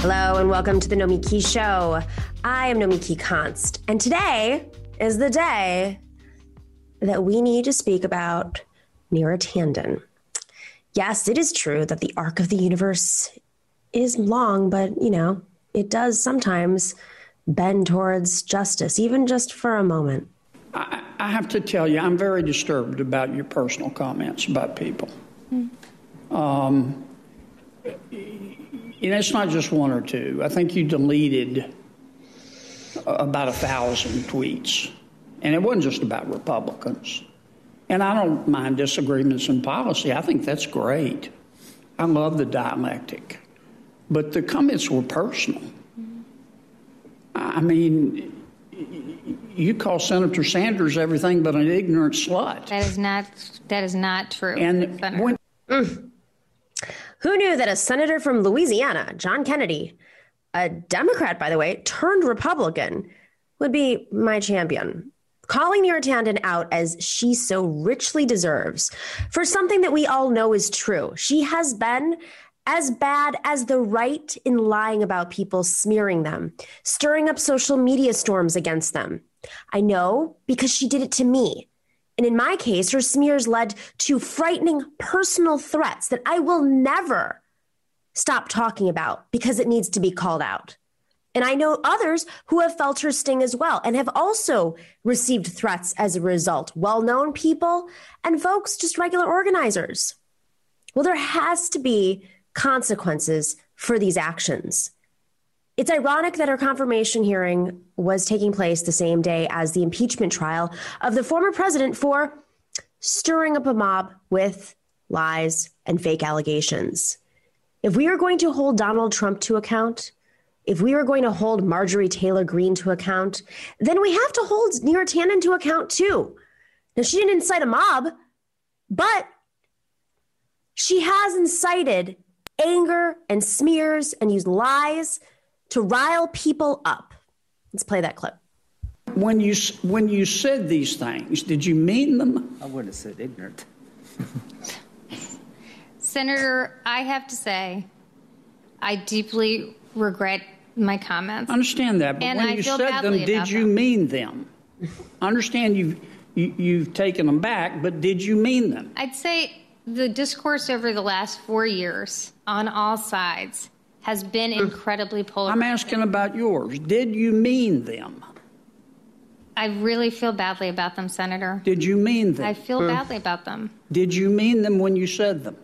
Hello and welcome to the Nomi Nomiki Show. I am Nomi Nomiki Konst, and today is the day that we need to speak about Neera Tanden. Yes, it is true that the arc of the universe is long, but you know, it does sometimes bend towards justice, even just for a moment. I, I have to tell you, I'm very disturbed about your personal comments about people. Mm. Um, you know, it's not just one or two. I think you deleted about a thousand tweets, and it wasn't just about Republicans. And I don't mind disagreements in policy. I think that's great. I love the dialectic. But the comments were personal. I mean, you call Senator Sanders everything but an ignorant slut. That is not that is not true. And when, mm. Who knew that a senator from Louisiana, John Kennedy, a Democrat, by the way, turned Republican, would be my champion? Calling Neera Tanden out as she so richly deserves for something that we all know is true. She has been as bad as the right in lying about people, smearing them, stirring up social media storms against them. I know because she did it to me. And in my case, her smears led to frightening personal threats that I will never stop talking about because it needs to be called out. And I know others who have felt her sting as well and have also received threats as a result. Well known people and folks, just regular organizers. Well, there has to be consequences for these actions. It's ironic that her confirmation hearing was taking place the same day as the impeachment trial of the former president for stirring up a mob with lies and fake allegations. If we are going to hold Donald Trump to account, if we are going to hold Marjorie Taylor Greene to account, then we have to hold Neera Tanden to account too. Now, she didn't incite a mob, but she has incited anger and smears and used lies to rile people up. Let's play that clip. When you when you said these things, did you mean them? I would have said ignorant. Senator, I have to say, I deeply regret my comments. I understand that, but and when I you said them, did you them. mean them? I understand you've you, you've taken them back, but did you mean them? I'd say the discourse over the last four years on all sides has been incredibly polarizing. I'm asking about yours. Did you mean them? I really feel badly about them, Senator. Did you mean them? I feel badly about them. Did you mean them when you said them?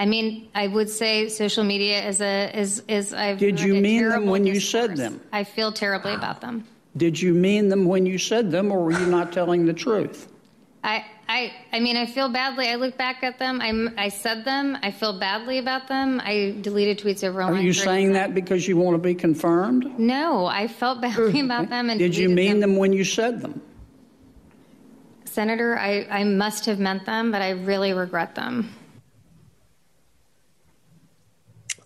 I mean, I would say social media is a is is. I've Did you mean them terrible when you said them? I feel terribly about them. Did you mean them when you said them, or were you not telling the truth? I, I, I mean, I feel badly. I look back at them. I, I said them. I feel badly about them. I deleted tweets over. Are you saying that because you want to be confirmed? No, I felt badly about them. And Did you deleted mean them when you said them? Senator? I, I must have meant them, but I really regret them.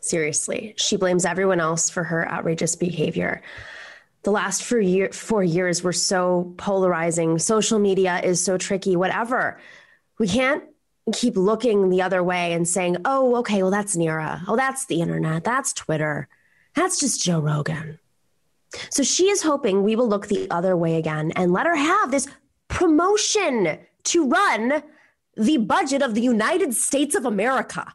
Seriously, she blames everyone else for her outrageous behavior. The last four, year, four years were so polarizing. Social media is so tricky, whatever. We can't keep looking the other way and saying, oh, okay, well, that's Neera. Oh, that's the internet. That's Twitter. That's just Joe Rogan. So she is hoping we will look the other way again and let her have this promotion to run the budget of the United States of America.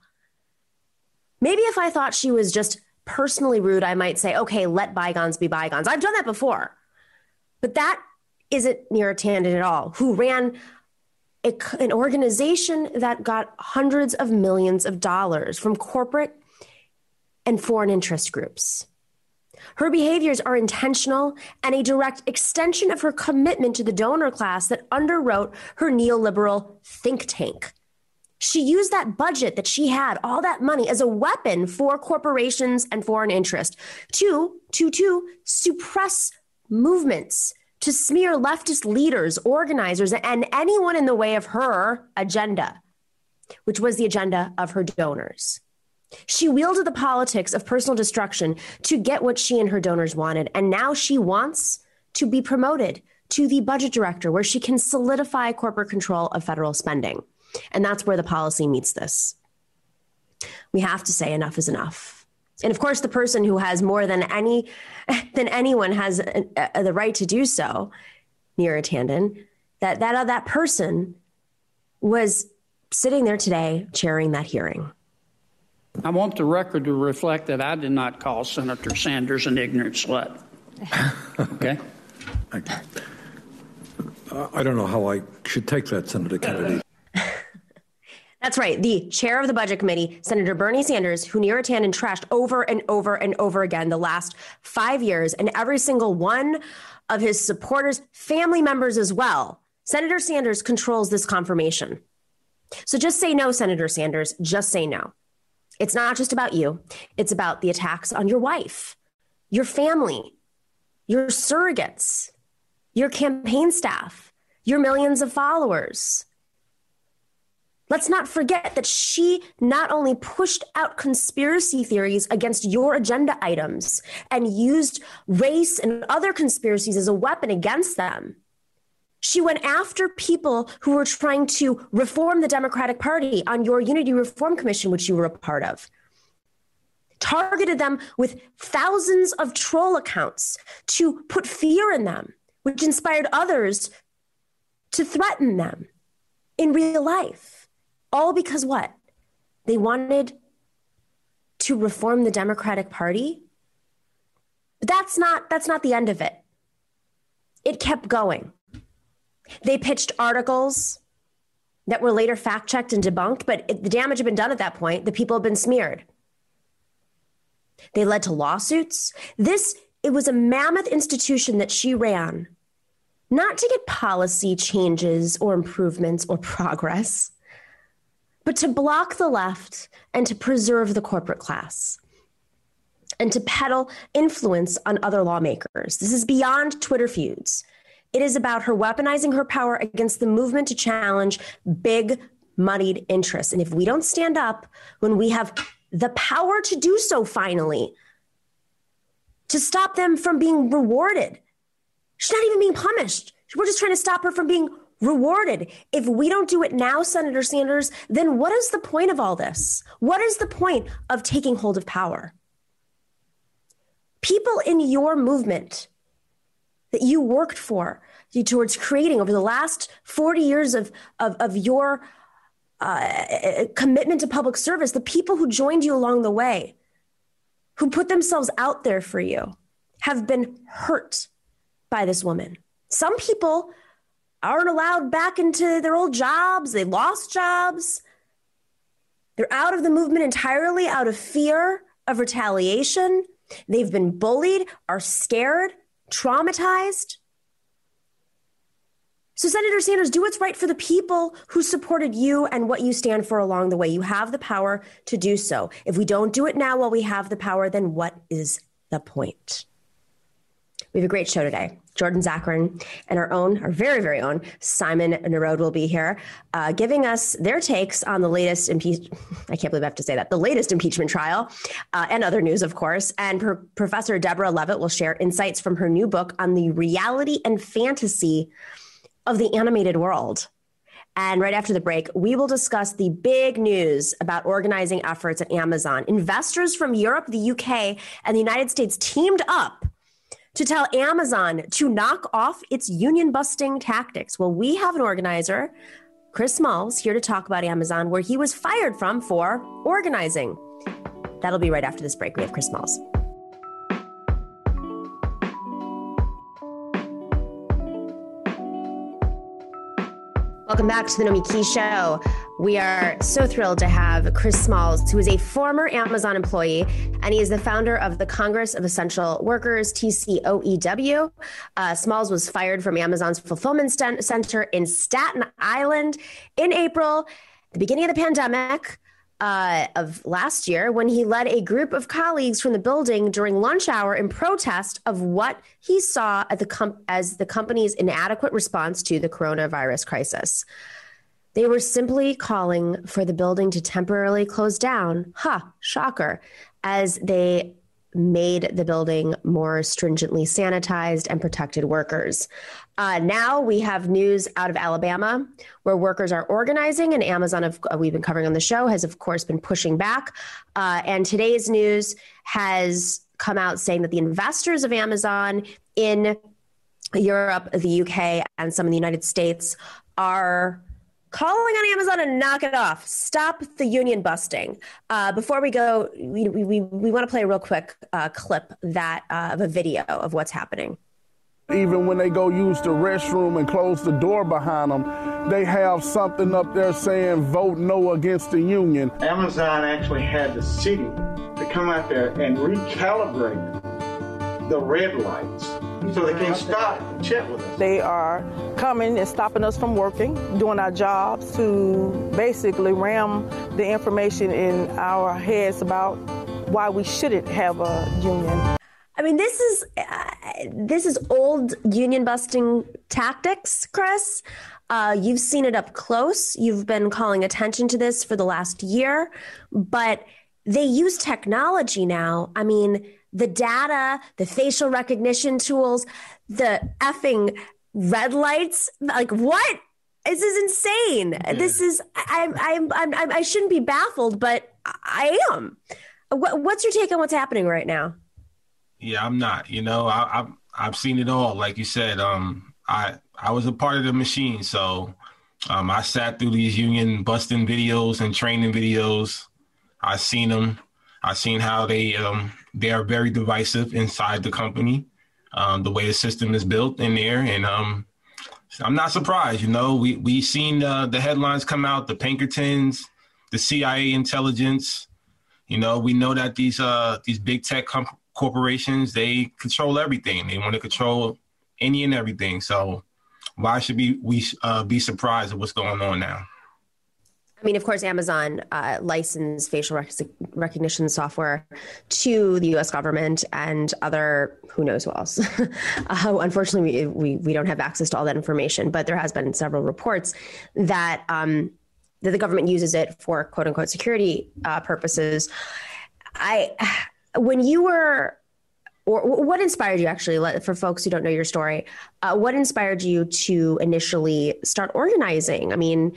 Maybe if I thought she was just personally rude, I might say, okay, let bygones be bygones. I've done that before. But that isn't Neera Tanden at all, who ran a, an organization that got hundreds of millions of dollars from corporate and foreign interest groups. Her behaviors are intentional and a direct extension of her commitment to the donor class that underwrote her neoliberal think tank. She used that budget that she had, all that money, as a weapon for corporations and foreign interest to, to, to suppress movements, to smear leftist leaders, organizers, and anyone in the way of her agenda, which was the agenda of her donors. She wielded the politics of personal destruction to get what she and her donors wanted. And now she wants to be promoted to the budget director, where she can solidify corporate control of federal spending. And that's where the policy meets this. We have to say enough is enough. And of course, the person who has more than any than anyone has a, a, the right to do so, Neera Tanden, that that uh, that person was sitting there today chairing that hearing. I want the record to reflect that I did not call Senator Sanders an ignorant slut. okay? I, I don't know how I should take that, Senator Kennedy. That's right. The chair of the budget committee, Senator Bernie Sanders, who Neera Tanden trashed over and over and over again the last five years, and every single one of his supporters, family members as well. Senator Sanders controls this confirmation. So just say no, Senator Sanders. Just say no. It's not just about you, it's about the attacks on your wife, your family, your surrogates, your campaign staff, your millions of followers. Let's not forget that she not only pushed out conspiracy theories against your agenda items and used race and other conspiracies as a weapon against them. She went after people who were trying to reform the Democratic Party on your Unity Reform Commission, which you were a part of. Targeted them with thousands of troll accounts to put fear in them, which inspired others to threaten them in real life. All because what? They wanted to reform the Democratic Party. But that's not that's not the end of it. It kept going. They pitched articles that were later fact checked and debunked, but it, the damage had been done at that point. The people had been smeared. They led to lawsuits. This it was a mammoth institution that she ran, not to get policy changes or improvements or progress but to block the left and to preserve the corporate class and to peddle influence on other lawmakers. This is beyond Twitter feuds. It is about her weaponizing her power against the movement to challenge big, moneyed interests. And if we don't stand up when we have the power to do so finally, to stop them from being rewarded, she's not even being punished. We're just trying to stop her from being rewarded. If we don't do it now, Senator Sanders, then what is the point of all this? What is the point of taking hold of power? People in your movement that you worked for towards creating over the last 40 years of, of, of your uh, commitment to public service, the people who joined you along the way, who put themselves out there for you, have been hurt by this woman. Some people aren't allowed back into their old jobs. They lost jobs. They're out of the movement entirely out of fear of retaliation. They've been bullied, are scared, traumatized. So, Senator Sanders, do what's right for the people who supported you and what you stand for along the way. You have the power to do so. If we don't do it now while we have the power, then what is the point? We have a great show today. Jordan Zakarin and our own, our very, very own Simon Narode will be here, uh, giving us their takes on the latest impeach. I can't believe I have to say that the latest impeachment trial uh, and other news, of course. And Pro- Professor Deborah Levitt will share insights from her new book on the reality and fantasy of the animated world. And right after the break, we will discuss the big news about organizing efforts at Amazon. Investors from Europe, the UK, and the United States teamed up to tell Amazon to knock off its union busting tactics. Well, we have an organizer, Chris Smalls, here to talk about Amazon, where he was fired from for organizing. That'll be right after this break. We have Chris Smalls. Welcome back to the Nomiki Show. We are so thrilled to have Chris Smalls, who is a former Amazon employee, and he is the founder of the Congress of Essential Workers, TCOEW. Uh, Smalls was fired from Amazon's fulfillment center in Staten Island in April, the beginning of the pandemic uh, of last year when he led a group of colleagues from the building during lunch hour in protest of what he saw the com- as the company's inadequate response to the coronavirus crisis. They were simply calling for the building to temporarily close down. Huh, shocker, as they made the building more stringently sanitized and protected workers. Uh, now we have news out of Alabama where workers are organizing, and Amazon, uh, we've been covering on the show, has of course been pushing back. Uh, and today's news has come out saying that the investors of Amazon in Europe, the UK, and some in the United States are calling on Amazon to knock it off. Stop the union busting. Uh, before we go, we, we, we want to play a real quick uh, clip that uh, of a video of what's happening. Even when they go use the restroom and close the door behind them, they have something up there saying vote no against the union. Amazon actually had the city to come out there and recalibrate the red lights so they can stop and chat with us. They are coming and stopping us from working, doing our jobs to basically ram the information in our heads about why we shouldn't have a union. I mean, this is uh, this is old union busting tactics, Chris. Uh, you've seen it up close. You've been calling attention to this for the last year, but they use technology now. I mean, the data, the facial recognition tools, the effing red lights. Like what? This is insane. This is I'm, I'm I'm I'm I shouldn't be baffled, but I am. What, what's your take on what's happening right now? Yeah, I'm not. You know, I, I've I've seen it all. Like you said, um, I I was a part of the machine, so um, I sat through these union busting videos and training videos. I seen them. I seen how they um, they are very divisive inside the company. Um, the way the system is built in there, and um, I'm not surprised. You know, we we seen uh, the headlines come out, the Pinkertons, the CIA intelligence. You know, we know that these uh, these big tech com- corporations they control everything. They want to control any and everything. So why should we we uh, be surprised at what's going on now? I mean, of course, Amazon uh, licensed facial rec- recognition software to the U.S. government and other who knows who else. uh, unfortunately, we, we, we don't have access to all that information, but there has been several reports that um, that the government uses it for quote unquote security uh, purposes. I when you were or what inspired you actually for folks who don't know your story uh, what inspired you to initially start organizing i mean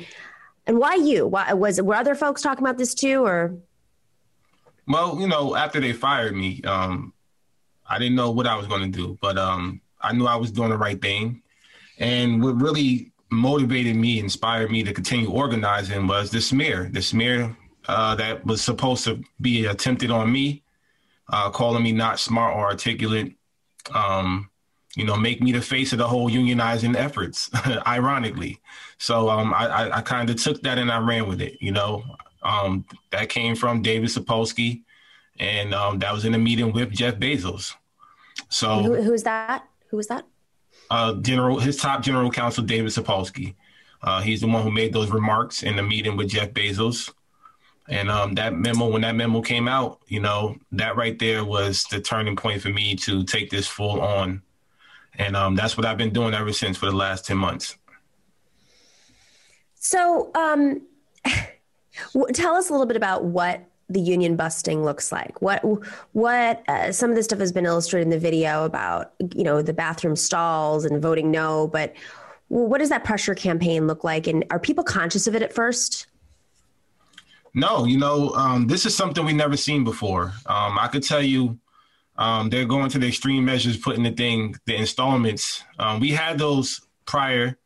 and why you? Why was were other folks talking about this too, or? Well, you know, after they fired me, um, I didn't know what I was going to do, but um, I knew I was doing the right thing. And what really motivated me, inspired me to continue organizing was the smear, the smear uh, that was supposed to be attempted on me, uh, calling me not smart or articulate, um, you know, make me the face of the whole unionizing efforts, ironically. So um, I, I, I kind of took that and I ran with it. You know, um, that came from David Zapolsky, and um, that was in a meeting with Jeff Bezos. So who, who is that? Who is that? Uh, General, his top general counsel, David Zapolsky. Uh, he's the one who made those remarks in the meeting with Jeff Bezos. And um, that memo, when that memo came out, you know, that right there was the turning point for me to take this full on and um, that's what I've been doing ever since for the last 10 months. So um, tell us a little bit about what the union busting looks like. What what uh, some of this stuff has been illustrated in the video about you know the bathroom stalls and voting no, but what does that pressure campaign look like? And are people conscious of it at first? No, you know, um, this is something we've never seen before. Um, I could tell you um, they're going to the extreme measures, putting the thing, the installments. Um, we had those prior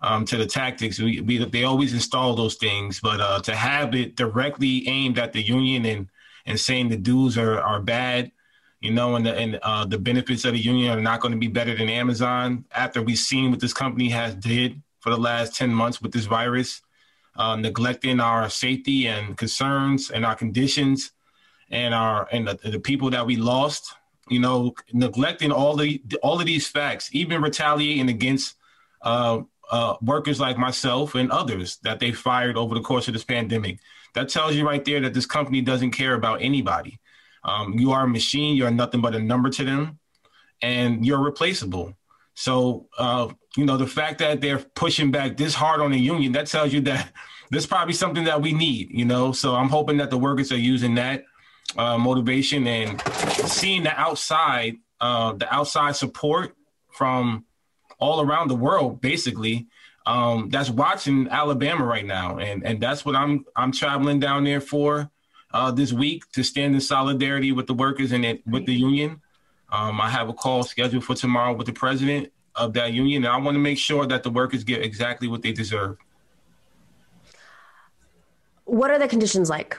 um, to the tactics. We, we, they always install those things, but uh, to have it directly aimed at the union and and saying the dues are are bad, you know, and the and uh, the benefits of the union are not going to be better than Amazon. After we've seen what this company has did for the last ten months with this virus, uh, neglecting our safety and concerns and our conditions and our and the, the people that we lost you know, neglecting all the all of these facts, even retaliating against uh, uh, workers like myself and others that they fired over the course of this pandemic. That tells you right there that this company doesn't care about anybody. Um, you are a machine. You are nothing but a number to them, and you're replaceable. So, uh, you know, the fact that they're pushing back this hard on the union, that tells you that this is probably something that we need, you know. So I'm hoping that the workers are using that uh, motivation and seeing the outside, uh, the outside support from all around the world, basically, um, that's watching Alabama right now, and and that's what I'm I'm traveling down there for uh, this week to stand in solidarity with the workers and it, with the union. Um, I have a call scheduled for tomorrow with the president of that union, and I want to make sure that the workers get exactly what they deserve. What are the conditions like?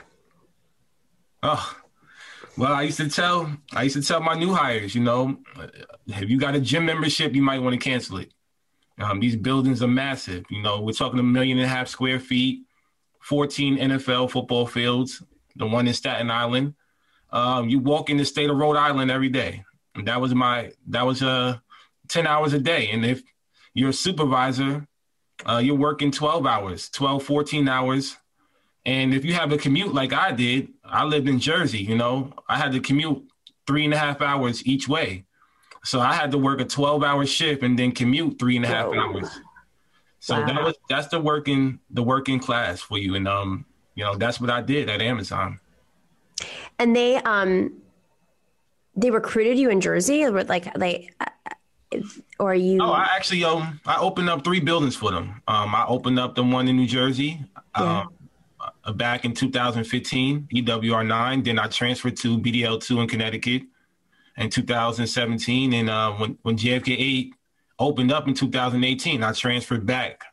Oh, well, I used to tell I used to tell my new hires, you know, if you got a gym membership, you might want to cancel it. Um, these buildings are massive. You know, we're talking a million and a half square feet, 14 NFL football fields, the one in Staten Island. Um, you walk in the state of Rhode Island every day. And that was my that was uh 10 hours a day. And if you're a supervisor, uh, you're working 12 hours, 12, 14 hours. And if you have a commute like I did, I lived in Jersey, you know, I had to commute three and a half hours each way. So I had to work a 12 hour shift and then commute three and a half hours. So wow. that was that's the working the working class for you. And um, you know, that's what I did at Amazon. And they um they recruited you in Jersey or like they or you Oh, I actually um I opened up three buildings for them. Um I opened up the one in New Jersey. Yeah. Um uh, back in 2015, EWR9. Then I transferred to BDL2 in Connecticut in 2017. And uh, when, when JFK 8 opened up in 2018, I transferred back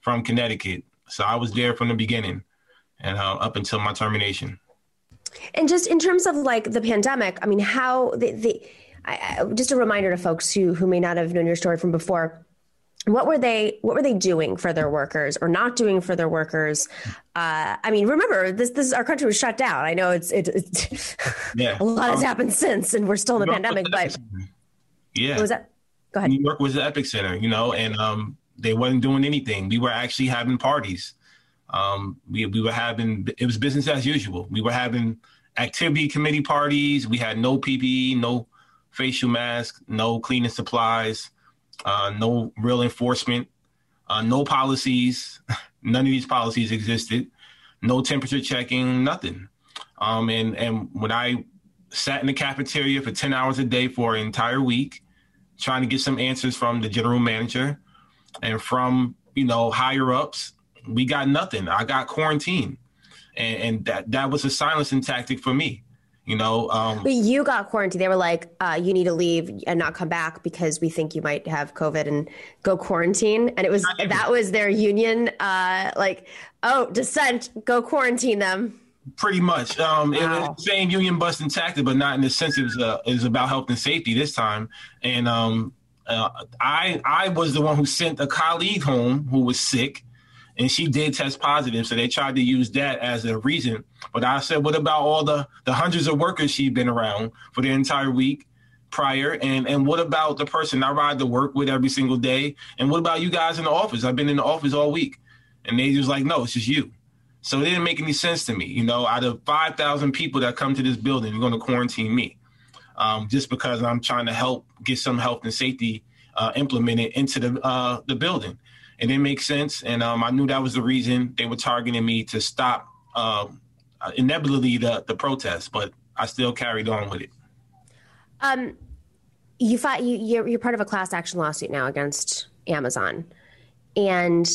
from Connecticut. So I was there from the beginning and uh, up until my termination. And just in terms of like the pandemic, I mean, how the, the I, I, just a reminder to folks who who may not have known your story from before what were they what were they doing for their workers or not doing for their workers? Uh, i mean remember this this our country was shut down. I know it's it, it's yeah. a lot has um, happened since and we're still in the pandemic but yeah. Was that go ahead. New york was the epicenter you know and um, they wasn't doing anything. We were actually having parties. Um, we, we were having it was business as usual. We were having activity committee parties. We had no ppe no facial mask no cleaning supplies uh, no real enforcement, uh, no policies. None of these policies existed. No temperature checking, nothing. Um, and and when I sat in the cafeteria for ten hours a day for an entire week, trying to get some answers from the general manager and from you know higher ups, we got nothing. I got quarantined, and, and that that was a silencing tactic for me. You know, um, but you got quarantined. They were like, uh, "You need to leave and not come back because we think you might have COVID and go quarantine." And it was that was their union, uh, like, "Oh, dissent, go quarantine them." Pretty much. Um, wow. It was the same union busting tactic, but not in the sense it was, uh, it was about health and safety this time. And um, uh, I I was the one who sent a colleague home who was sick and she did test positive. So they tried to use that as a reason. But I said, what about all the, the hundreds of workers she'd been around for the entire week prior? And and what about the person I ride to work with every single day? And what about you guys in the office? I've been in the office all week. And they just like, no, it's just you. So it didn't make any sense to me. You know, out of 5,000 people that come to this building, you're going to quarantine me um, just because I'm trying to help get some health and safety uh, implemented into the uh, the building it didn't make sense, and um, I knew that was the reason they were targeting me to stop um, uh, inevitably the the protest. But I still carried on with it. Um, you fought. You you're, you're part of a class action lawsuit now against Amazon, and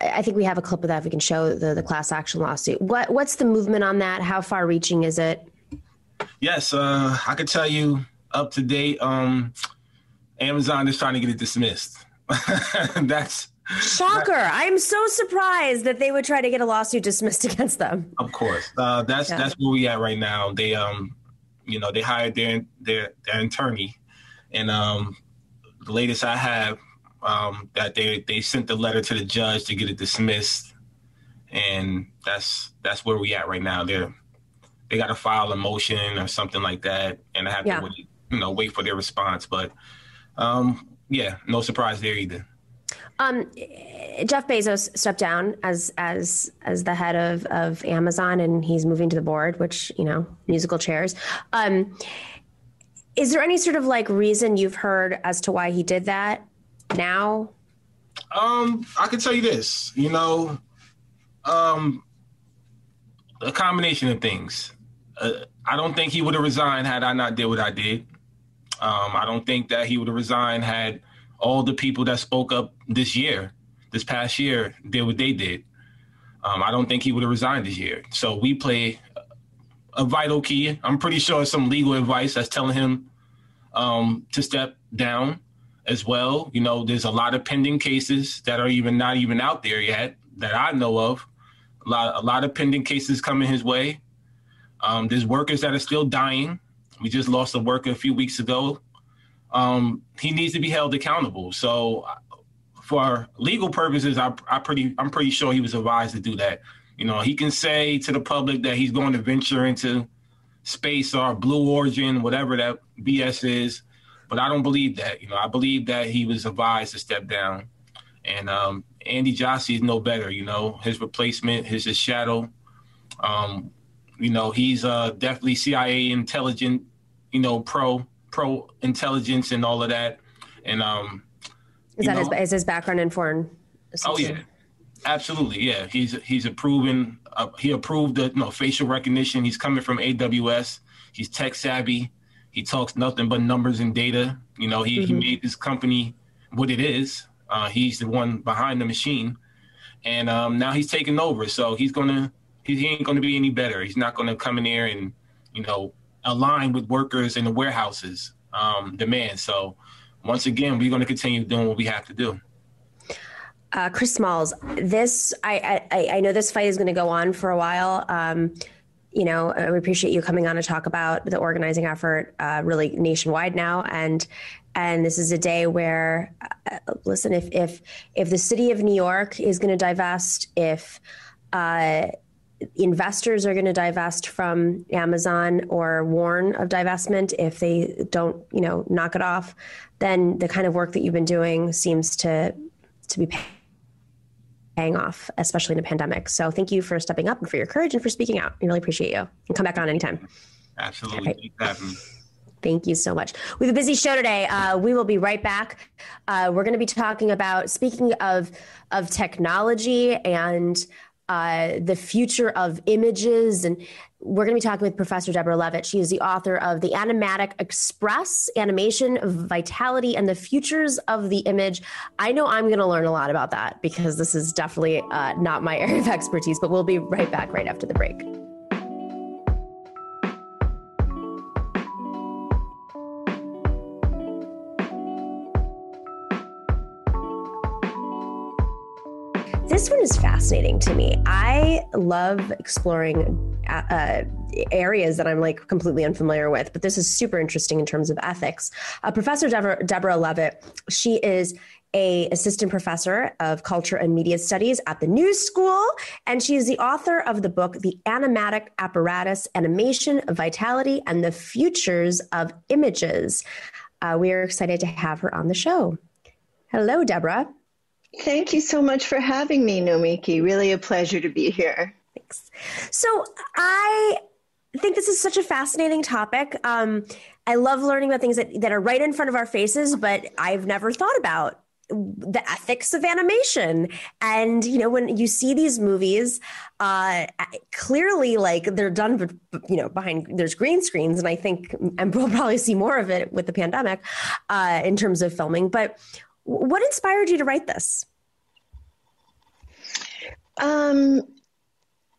I think we have a clip of that. If we can show the the class action lawsuit. What what's the movement on that? How far reaching is it? Yes, uh, I could tell you up to date. Um, Amazon is trying to get it dismissed. that's shocker. I'm so surprised that they would try to get a lawsuit dismissed against them. Of course, uh, that's yeah. that's where we at right now. They um, you know, they hired their their, their attorney, and um, the latest I have um, that they they sent the letter to the judge to get it dismissed, and that's that's where we at right now. They're they got to file a motion or something like that, and I have yeah. to wait, you know wait for their response. But um, yeah, no surprise there either. Um, Jeff Bezos stepped down as as as the head of of Amazon, and he's moving to the board, which you know, musical chairs. Um, is there any sort of like reason you've heard as to why he did that now? Um, I can tell you this. You know, um, a combination of things. uh, I don't think he would have resigned had I not did what I did. Um, I don't think that he would have resigned had all the people that spoke up this year, this past year, did what they did. Um, I don't think he would have resigned this year. So we play a vital key. I'm pretty sure some legal advice that's telling him um, to step down as well. You know, there's a lot of pending cases that are even not even out there yet that I know of. A lot, a lot of pending cases coming his way. Um, there's workers that are still dying. We just lost a worker a few weeks ago. Um, he needs to be held accountable. So, for legal purposes, I, I pretty, I'm pretty sure he was advised to do that. You know, he can say to the public that he's going to venture into space or blue origin, whatever that BS is. But I don't believe that. You know, I believe that he was advised to step down. And um, Andy Jassy is no better. You know, his replacement, his, his shadow. Um, you know, he's uh, definitely CIA intelligent. You know, pro pro intelligence and all of that. And um, is that his, is his background in foreign? Oh yeah, absolutely. Yeah, he's he's approving. Uh, he approved the you know, facial recognition. He's coming from AWS. He's tech savvy. He talks nothing but numbers and data. You know, he, mm-hmm. he made this company what it is. Uh, he's the one behind the machine, and um, now he's taking over. So he's gonna he, ain't gonna be any better. He's not gonna come in there and you know align with workers in the warehouses um, demand. So once again, we're going to continue doing what we have to do. Uh, Chris Smalls, this I, I, I know this fight is going to go on for a while. Um, you know, we appreciate you coming on to talk about the organizing effort, uh, really nationwide now, and and this is a day where, uh, listen, if if if the city of New York is going to divest, if uh, investors are going to divest from Amazon or warn of divestment if they don't, you know, knock it off, then the kind of work that you've been doing seems to to be paying off, especially in a pandemic. So thank you for stepping up and for your courage and for speaking out. I really appreciate you. And come back on anytime. Absolutely. Right. Thank you so much. We have a busy show today. Uh, we will be right back. Uh, we're going to be talking about speaking of of technology and uh, the future of images. And we're going to be talking with Professor Deborah Levitt. She is the author of The Animatic Express Animation Vitality and the Futures of the Image. I know I'm going to learn a lot about that because this is definitely uh, not my area of expertise, but we'll be right back right after the break. This one is fascinating to me. I love exploring uh, uh, areas that I'm like completely unfamiliar with, but this is super interesting in terms of ethics. Uh, professor Deborah, Deborah Levitt, she is a assistant professor of culture and media studies at the New School, and she is the author of the book "The Animatic Apparatus: Animation, Vitality, and the Futures of Images." Uh, we are excited to have her on the show. Hello, Deborah. Thank you so much for having me, Nomiki. Really a pleasure to be here. Thanks. So I think this is such a fascinating topic. Um, I love learning about things that, that are right in front of our faces, but I've never thought about the ethics of animation and you know when you see these movies uh clearly like they're done you know behind there's green screens and i think and we'll probably see more of it with the pandemic uh in terms of filming but what inspired you to write this? Um,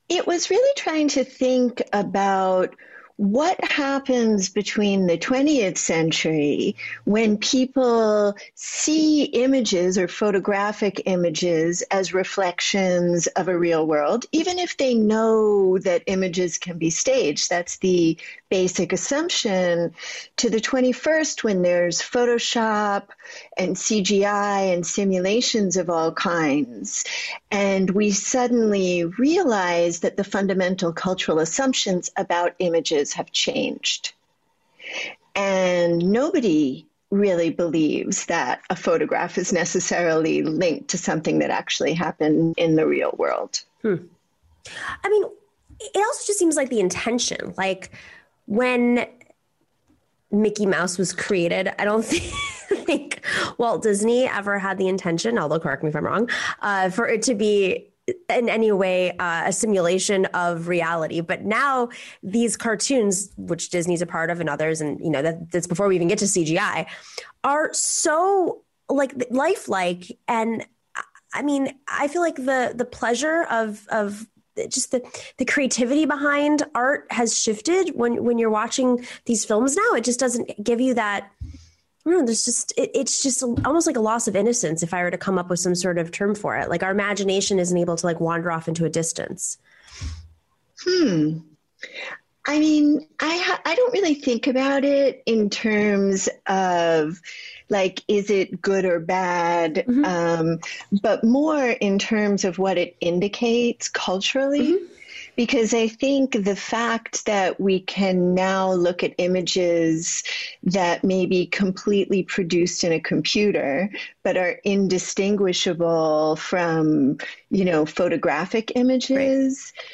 it was really trying to think about what happens between the 20th century when people see images or photographic images as reflections of a real world, even if they know that images can be staged. That's the basic assumption. To the 21st, when there's Photoshop and CGI and simulations of all kinds. And we suddenly realize that the fundamental cultural assumptions about images have changed. And nobody really believes that a photograph is necessarily linked to something that actually happened in the real world. Hmm. I mean, it also just seems like the intention, like when Mickey Mouse was created, I don't think think Walt Disney ever had the intention, although correct me if I'm wrong, uh, for it to be in any way uh, a simulation of reality. But now these cartoons, which Disney's a part of and others, and you know that, that's before we even get to CGI, are so like lifelike and I mean, I feel like the the pleasure of of just the the creativity behind art has shifted when when you're watching these films now. It just doesn't give you that. I don't know, there's just it, it's just almost like a loss of innocence if I were to come up with some sort of term for it. Like our imagination isn't able to like wander off into a distance. Hmm. I mean, I ha- I don't really think about it in terms of like is it good or bad, mm-hmm. um, but more in terms of what it indicates culturally. Mm-hmm. Because I think the fact that we can now look at images that may be completely produced in a computer, but are indistinguishable from, you know, photographic images. Right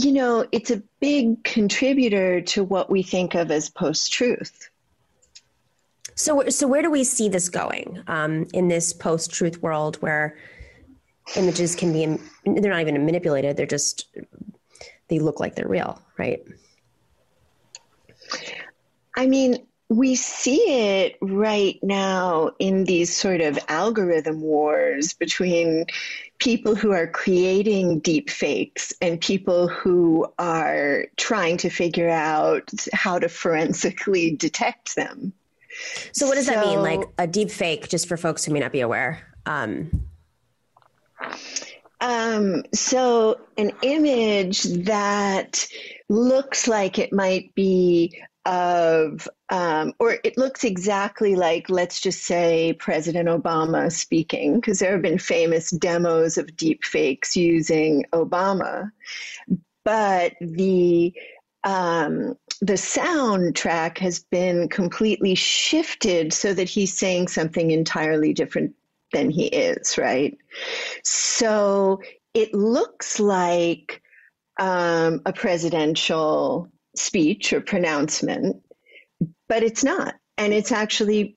you know, it's a big contributor to what we think of as post truth. So, so where do we see this going um, in this post truth world where images can be, they're not even manipulated, they're just, they look like they're real, right? I mean, we see it right now in these sort of algorithm wars between people who are creating deep fakes and people who are trying to figure out how to forensically detect them. So, what does so, that mean? Like a deep fake, just for folks who may not be aware? Um, um, so, an image that looks like it might be of, um, or it looks exactly like, let's just say, President Obama speaking, because there have been famous demos of deep fakes using Obama. But the um, the soundtrack has been completely shifted so that he's saying something entirely different than he is, right? So it looks like um, a presidential speech or pronouncement, but it's not. And it's actually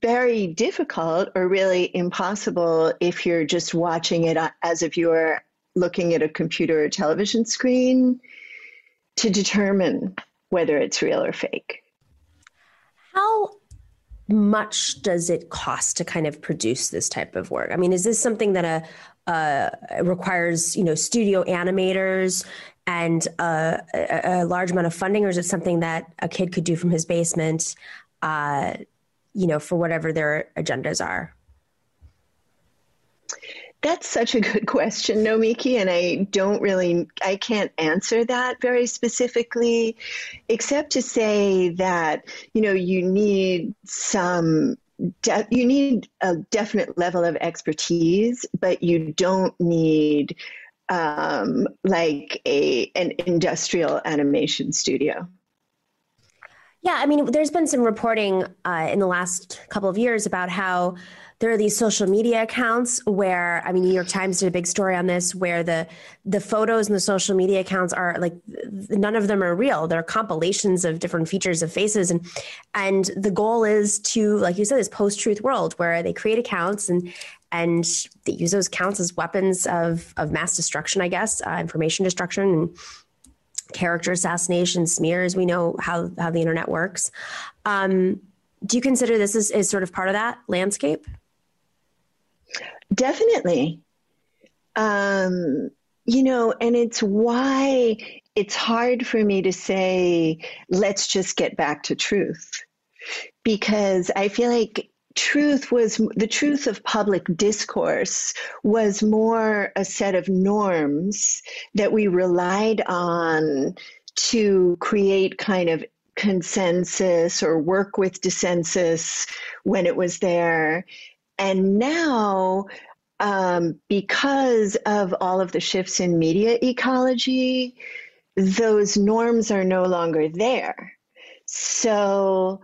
very difficult or really impossible if you're just watching it as if you were looking at a computer or television screen to determine whether it's real or fake. How much does it cost to kind of produce this type of work? I mean, is this something that a requires you know studio animators and a, a, large amount of funding, or is it something that a kid could do from his basement, uh, you know, for whatever their agendas are? That's such a good question, Nomiki, and I don't really, I can't answer that very specifically, except to say that you know you need some De- you need a definite level of expertise, but you don't need um, like a an industrial animation studio. Yeah, I mean, there's been some reporting uh, in the last couple of years about how there are these social media accounts where I mean, New York Times did a big story on this, where the the photos and the social media accounts are like none of them are real. They're compilations of different features of faces, and and the goal is to, like you said, this post truth world where they create accounts and and they use those accounts as weapons of of mass destruction, I guess, uh, information destruction and character assassination, smears. We know how how the internet works. Um, do you consider this is, is sort of part of that landscape? Definitely. Um, you know, and it's why it's hard for me to say, let's just get back to truth. Because I feel like truth was the truth of public discourse was more a set of norms that we relied on to create kind of consensus or work with dissensus when it was there. And now, um, because of all of the shifts in media ecology, those norms are no longer there. So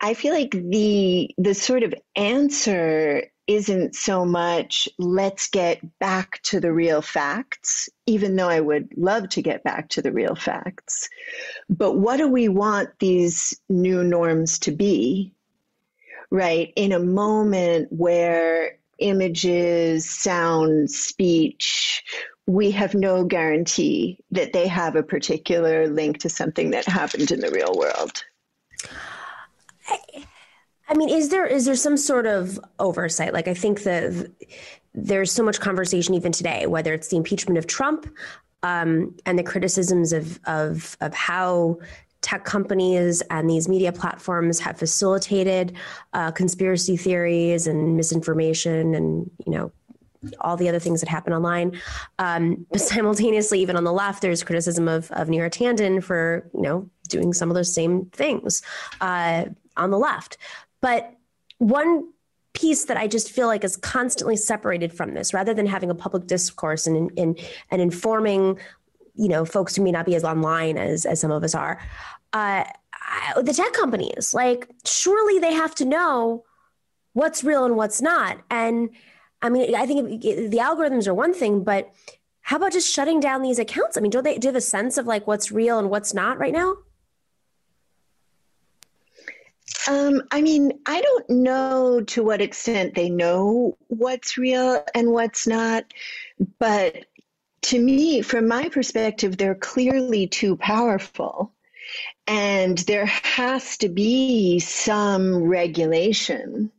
I feel like the the sort of answer isn't so much let's get back to the real facts, even though I would love to get back to the real facts. But what do we want these new norms to be? Right? In a moment where images, sound, speech, we have no guarantee that they have a particular link to something that happened in the real world. I mean, is there is there some sort of oversight? Like, I think that there's so much conversation even today, whether it's the impeachment of Trump um, and the criticisms of of of how tech companies and these media platforms have facilitated uh, conspiracy theories and misinformation and you know all the other things that happen online. Um, but simultaneously, even on the left, there's criticism of, of Neera Tanden for, you know, doing some of those same things uh, on the left. But one piece that I just feel like is constantly separated from this, rather than having a public discourse and, and, and informing, you know, folks who may not be as online as, as some of us are, uh, the tech companies, like, surely they have to know what's real and what's not. And I mean, I think the algorithms are one thing, but how about just shutting down these accounts? I mean, do they do you have a sense of like what's real and what's not right now? Um, I mean, I don't know to what extent they know what's real and what's not, but to me, from my perspective, they're clearly too powerful. And there has to be some regulation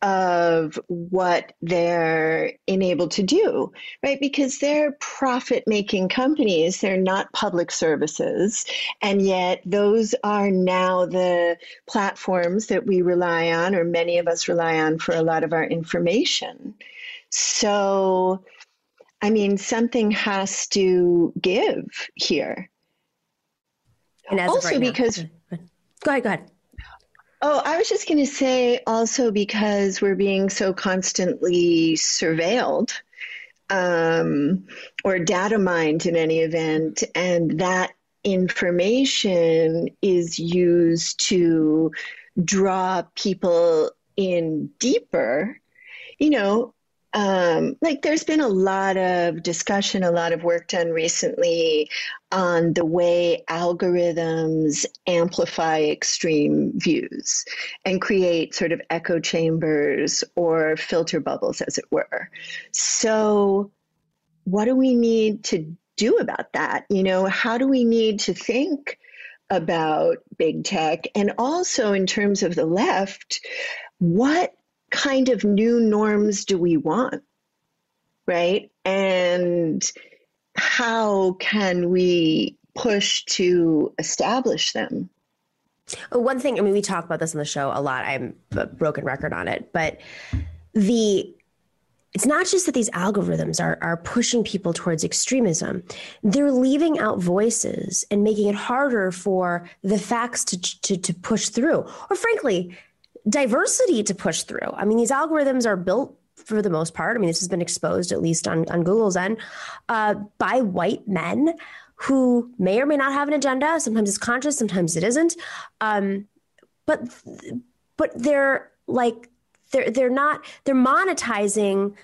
of what they're enabled to do, right? Because they're profit making companies, they're not public services. And yet, those are now the platforms that we rely on, or many of us rely on, for a lot of our information. So, I mean, something has to give here. And also right because. Now, go ahead, go ahead. Oh, I was just going to say also because we're being so constantly surveilled um, or data mined in any event, and that information is used to draw people in deeper. You know, um, like there's been a lot of discussion, a lot of work done recently on the way algorithms amplify extreme views and create sort of echo chambers or filter bubbles, as it were. So, what do we need to do about that? You know, how do we need to think about big tech? And also, in terms of the left, what kind of new norms do we want? Right? And how can we push to establish them? One thing, I mean, we talk about this on the show a lot. I'm a broken record on it, but the it's not just that these algorithms are, are pushing people towards extremism. They're leaving out voices and making it harder for the facts to, to, to push through. Or frankly, diversity to push through. I mean, these algorithms are built for the most part. I mean, this has been exposed at least on, on Google's end uh, by white men who may or may not have an agenda. Sometimes it's conscious, sometimes it isn't. Um, but but they're like they're they're not they're monetizing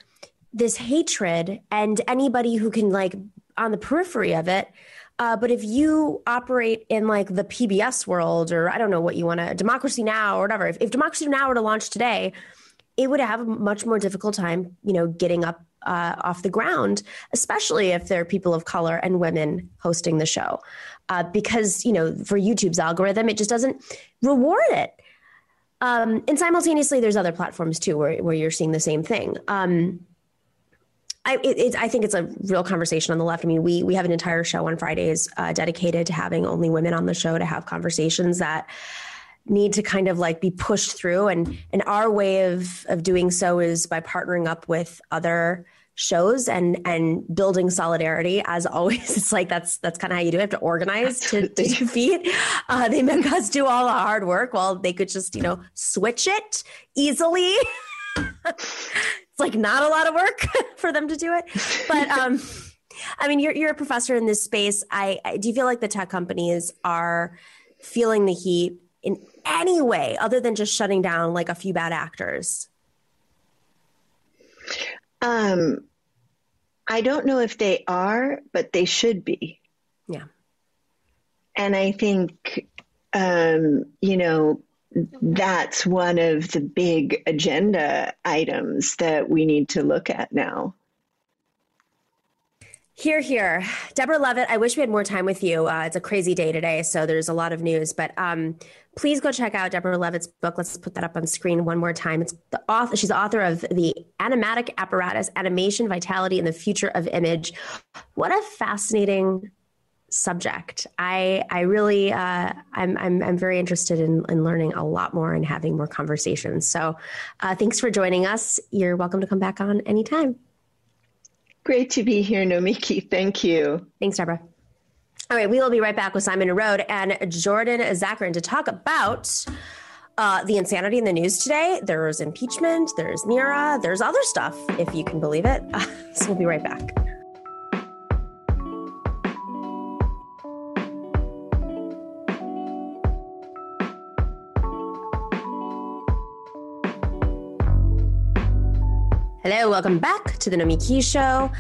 this hatred and anybody who can like on the periphery of it uh, but if you operate in like the PBS world, or I don't know what you want to, Democracy Now, or whatever, if, if Democracy Now were to launch today, it would have a much more difficult time, you know, getting up uh, off the ground, especially if there are people of color and women hosting the show, uh, because you know, for YouTube's algorithm, it just doesn't reward it. Um, and simultaneously, there's other platforms too where where you're seeing the same thing. Um, I, it, I think it's a real conversation on the left. I mean, we we have an entire show on Fridays uh, dedicated to having only women on the show to have conversations that need to kind of like be pushed through, and and our way of of doing so is by partnering up with other shows and and building solidarity. As always it's like that's that's kind of how you do it. you have to organize to, to defeat. Uh, they make us do all the hard work. While they could just you know switch it easily it's like not a lot of work for them to do it. But um, I mean, you're you're a professor in this space. I, I do you feel like the tech companies are feeling the heat in any way other than just shutting down like a few bad actors? Um, I don't know if they are, but they should be. Yeah. And I think, um, you know, that's one of the big agenda items that we need to look at now. Here, here. Deborah Levitt, I wish we had more time with you. Uh, it's a crazy day today, so there's a lot of news, but um, please go check out Deborah Levitt's book. Let's put that up on screen one more time. It's the author, she's the author of The Animatic Apparatus, Animation, Vitality, and the Future of Image. What a fascinating subject. I I really uh, I'm, I'm I'm very interested in, in learning a lot more and having more conversations. So uh, thanks for joining us. You're welcome to come back on anytime. Great to be here, Nomiki. Thank you. Thanks, Deborah. All right, we will be right back with Simon Narode and Jordan Zakarin to talk about uh, the insanity in the news today. There's impeachment, there's Neera, there's other stuff, if you can believe it. so we'll be right back. Hello, welcome back to the Nomiki Show.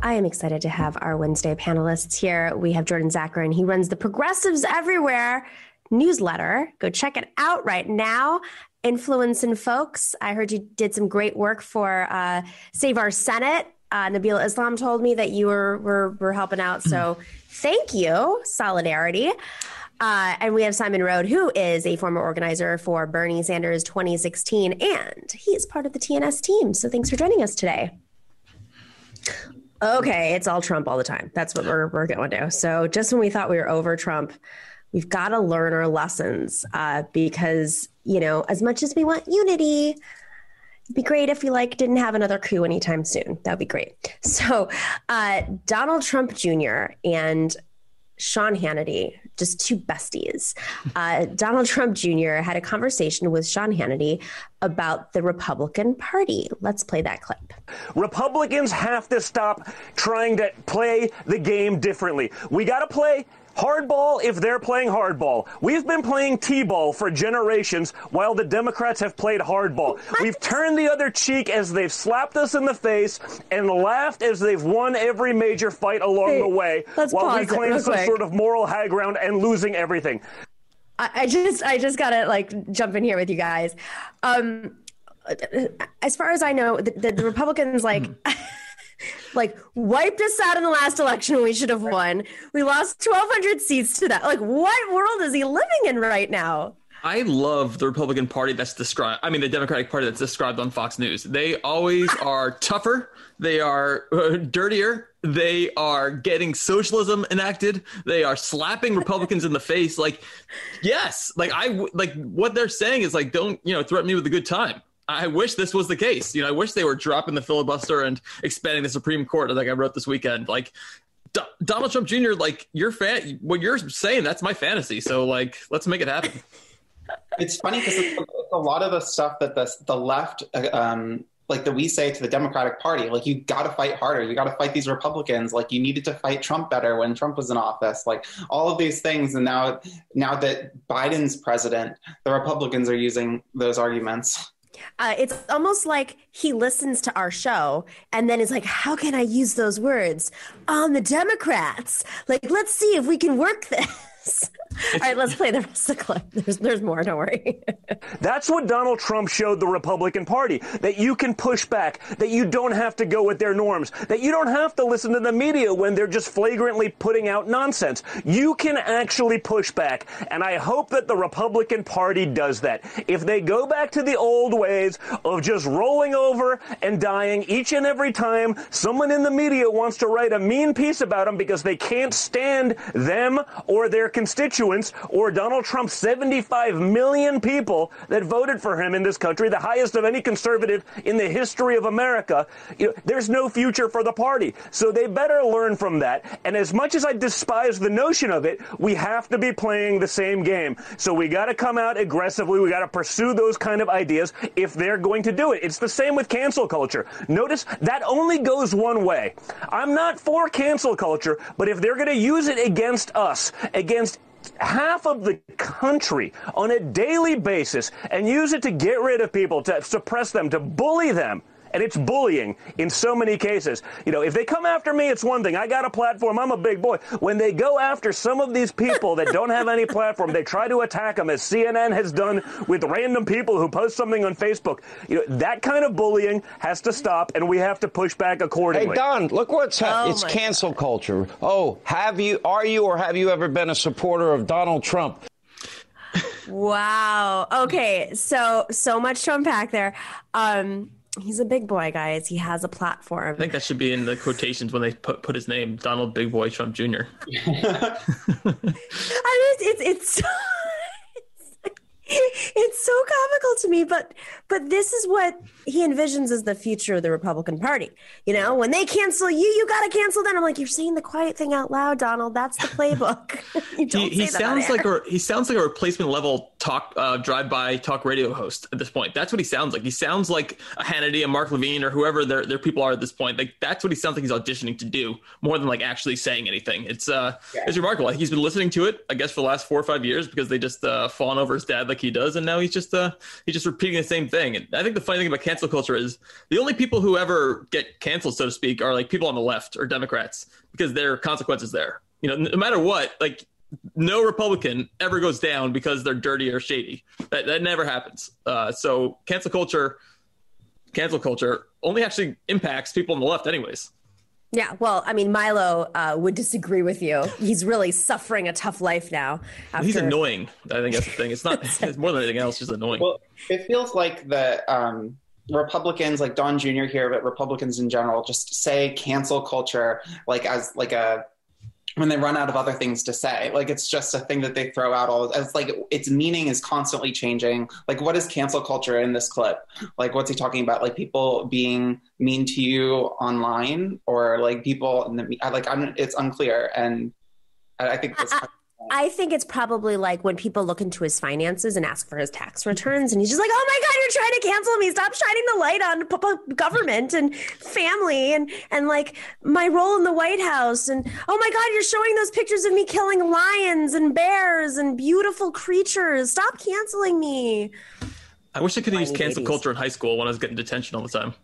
I am excited to have our Wednesday panelists here. We have Jordan Zakarin. He runs the Progressives Everywhere newsletter. Go check it out right now. Influencing folks. I heard you did some great work for uh, Save Our Senate. Uh, Nabila Islam told me that you were, were, were helping out. So thank you. Solidarity. Uh, and we have Simon Narode, who is a former organizer for Bernie Sanders 2016, and he is part of the TNS team. So thanks for joining us today. Okay, it's all Trump all the time. That's what we're, we're going to. Do. So just when we thought we were over Trump, we've got to learn our lessons uh, because, you know, as much as we want unity, it'd be great if we like didn't have another coup anytime soon. That'd be great. So uh, Donald Trump Jr. and Sean Hannity, just two besties. Uh, Donald Trump Jr. had a conversation with Sean Hannity about the Republican Party. Let's play that clip. Republicans have to stop trying to play the game differently. We got to play Hardball if they're playing hardball. We've been playing T-ball for generations while the Democrats have played hardball. We've turned the other cheek as they've slapped us in the face and laughed as they've won every major fight along hey, the way while we claim some quick. sort of moral high ground and losing everything. I, I just I just gotta like jump in here with you guys. Um as far as I know, the, the, the Republicans like like wiped us out in the last election we should have won. We lost 1,200 seats to that. Like, what world is he living in right now? I love the Republican Party that's described. I mean, the Democratic Party that's described on Fox News. They always are tougher. They are uh, dirtier. They are getting socialism enacted. They are slapping Republicans in the face. Like, yes, like I like what they're saying is like, don't you know, threaten me with a good time. I wish this was the case. You know, I wish they were dropping the filibuster and expanding the Supreme Court, like I wrote this weekend. Like D- Donald Trump Jr., like your fan, what you're saying, that's my fantasy. So, like, let's make it happen. It's funny because a lot of the stuff that the the left, uh, um, like that we say to the Democratic Party, like you got to fight harder. You got to fight these Republicans. Like you needed to fight Trump better when Trump was in office. Like all of these things, and now now that Biden's president, the Republicans are using those arguments. Uh, it's almost like he listens to our show and then is like, how can I use those words on the Democrats? Like, let's see if we can work this. All right, let's play the rest of the clip. There's, there's more. Don't worry. That's what Donald Trump showed the Republican Party that you can push back, that you don't have to go with their norms, that you don't have to listen to the media when they're just flagrantly putting out nonsense. You can actually push back. And I hope that the Republican Party does that. If they go back to the old ways of just rolling over and dying each and every time someone in the media wants to write a mean piece about them because they can't stand them or their constituents constituents or Donald Trump's 75 million people that voted for him in this country, the highest of any conservative in the history of America, you know, there's no future for the party. So they better learn from that. And as much as I despise the notion of it, we have to be playing the same game. So we got to come out aggressively. We got to pursue those kind of ideas if they're going to do it. It's the same with cancel culture. Notice that only goes one way. I'm not for cancel culture, but if they're going to use it against us, against half of the country on a daily basis and use it to get rid of people, to suppress them, to bully them, And it's bullying in so many cases. You know, if they come after me, it's one thing. I got a platform. I'm a big boy. When they go after some of these people that don't have any platform, they try to attack them, as CNN has done with random people who post something on Facebook. You know, that kind of bullying has to stop, and we have to push back accordingly. Hey, Don, look what's happening. Oh, it's my cancel culture. Oh, have you, are you, or have you ever been a supporter of Donald Trump? Wow. Okay. So so much to unpack there. Um, he's a big boy, guys. He has a platform. I think that should be in the quotations when they put put his name, Donald Big Boy Trump Jr. I mean, it's it's so, it's so comical to me, but but this is what he envisions as the future of the Republican Party. You know, when they cancel you, you got to cancel them. I'm like, you're saying the quiet thing out loud, Donald. That's the playbook. you don't he, he sounds like a he sounds like a replacement level talk uh, drive by talk radio host at this point. That's what he sounds like. He sounds like a Hannity, a Mark Levin, or whoever their their people are at this point. Like that's what he sounds like he's auditioning to do more than like actually saying anything. It's uh Yeah. it's remarkable. He's been listening to it, I guess, for the last four or five years because they just uh, fawn over his dad like he does, and now he's just uh he's just repeating the same thing. And I think the funny thing about cancel culture is the only people who ever get canceled, so to speak, are like people on the left or Democrats because there are consequences there. You know, no matter what, like no Republican ever goes down because they're dirty or shady. That that never happens. Uh, so cancel culture, cancel culture only actually impacts people on the left, anyways. Yeah, well, I mean, Milo uh, would disagree with you. He's really suffering a tough life now. After... He's annoying. I think that's the thing. It's not. it's more than anything else. Just annoying. Well, it feels like the um, Republicans, like Don Jr. here, but Republicans in general, just say cancel culture like as like a when they run out of other things to say. Like it's just a thing that they throw out all. It's like its meaning is constantly changing. Like what is cancel culture in this clip? Like what's he talking about? Like people being mean to you online, or like people in the like I'm, it's unclear. And I, I think that's. I think it's probably like when people look into his finances and ask for his tax returns, and he's just like, "Oh my God, you're trying to cancel me! Stop shining the light on p- p- government and family and and like my role in the White House, and oh my God, you're showing those pictures of me killing lions and bears and beautiful creatures. Stop canceling me." I wish I could have used cancel babies. culture in high school when I was getting detention all the time.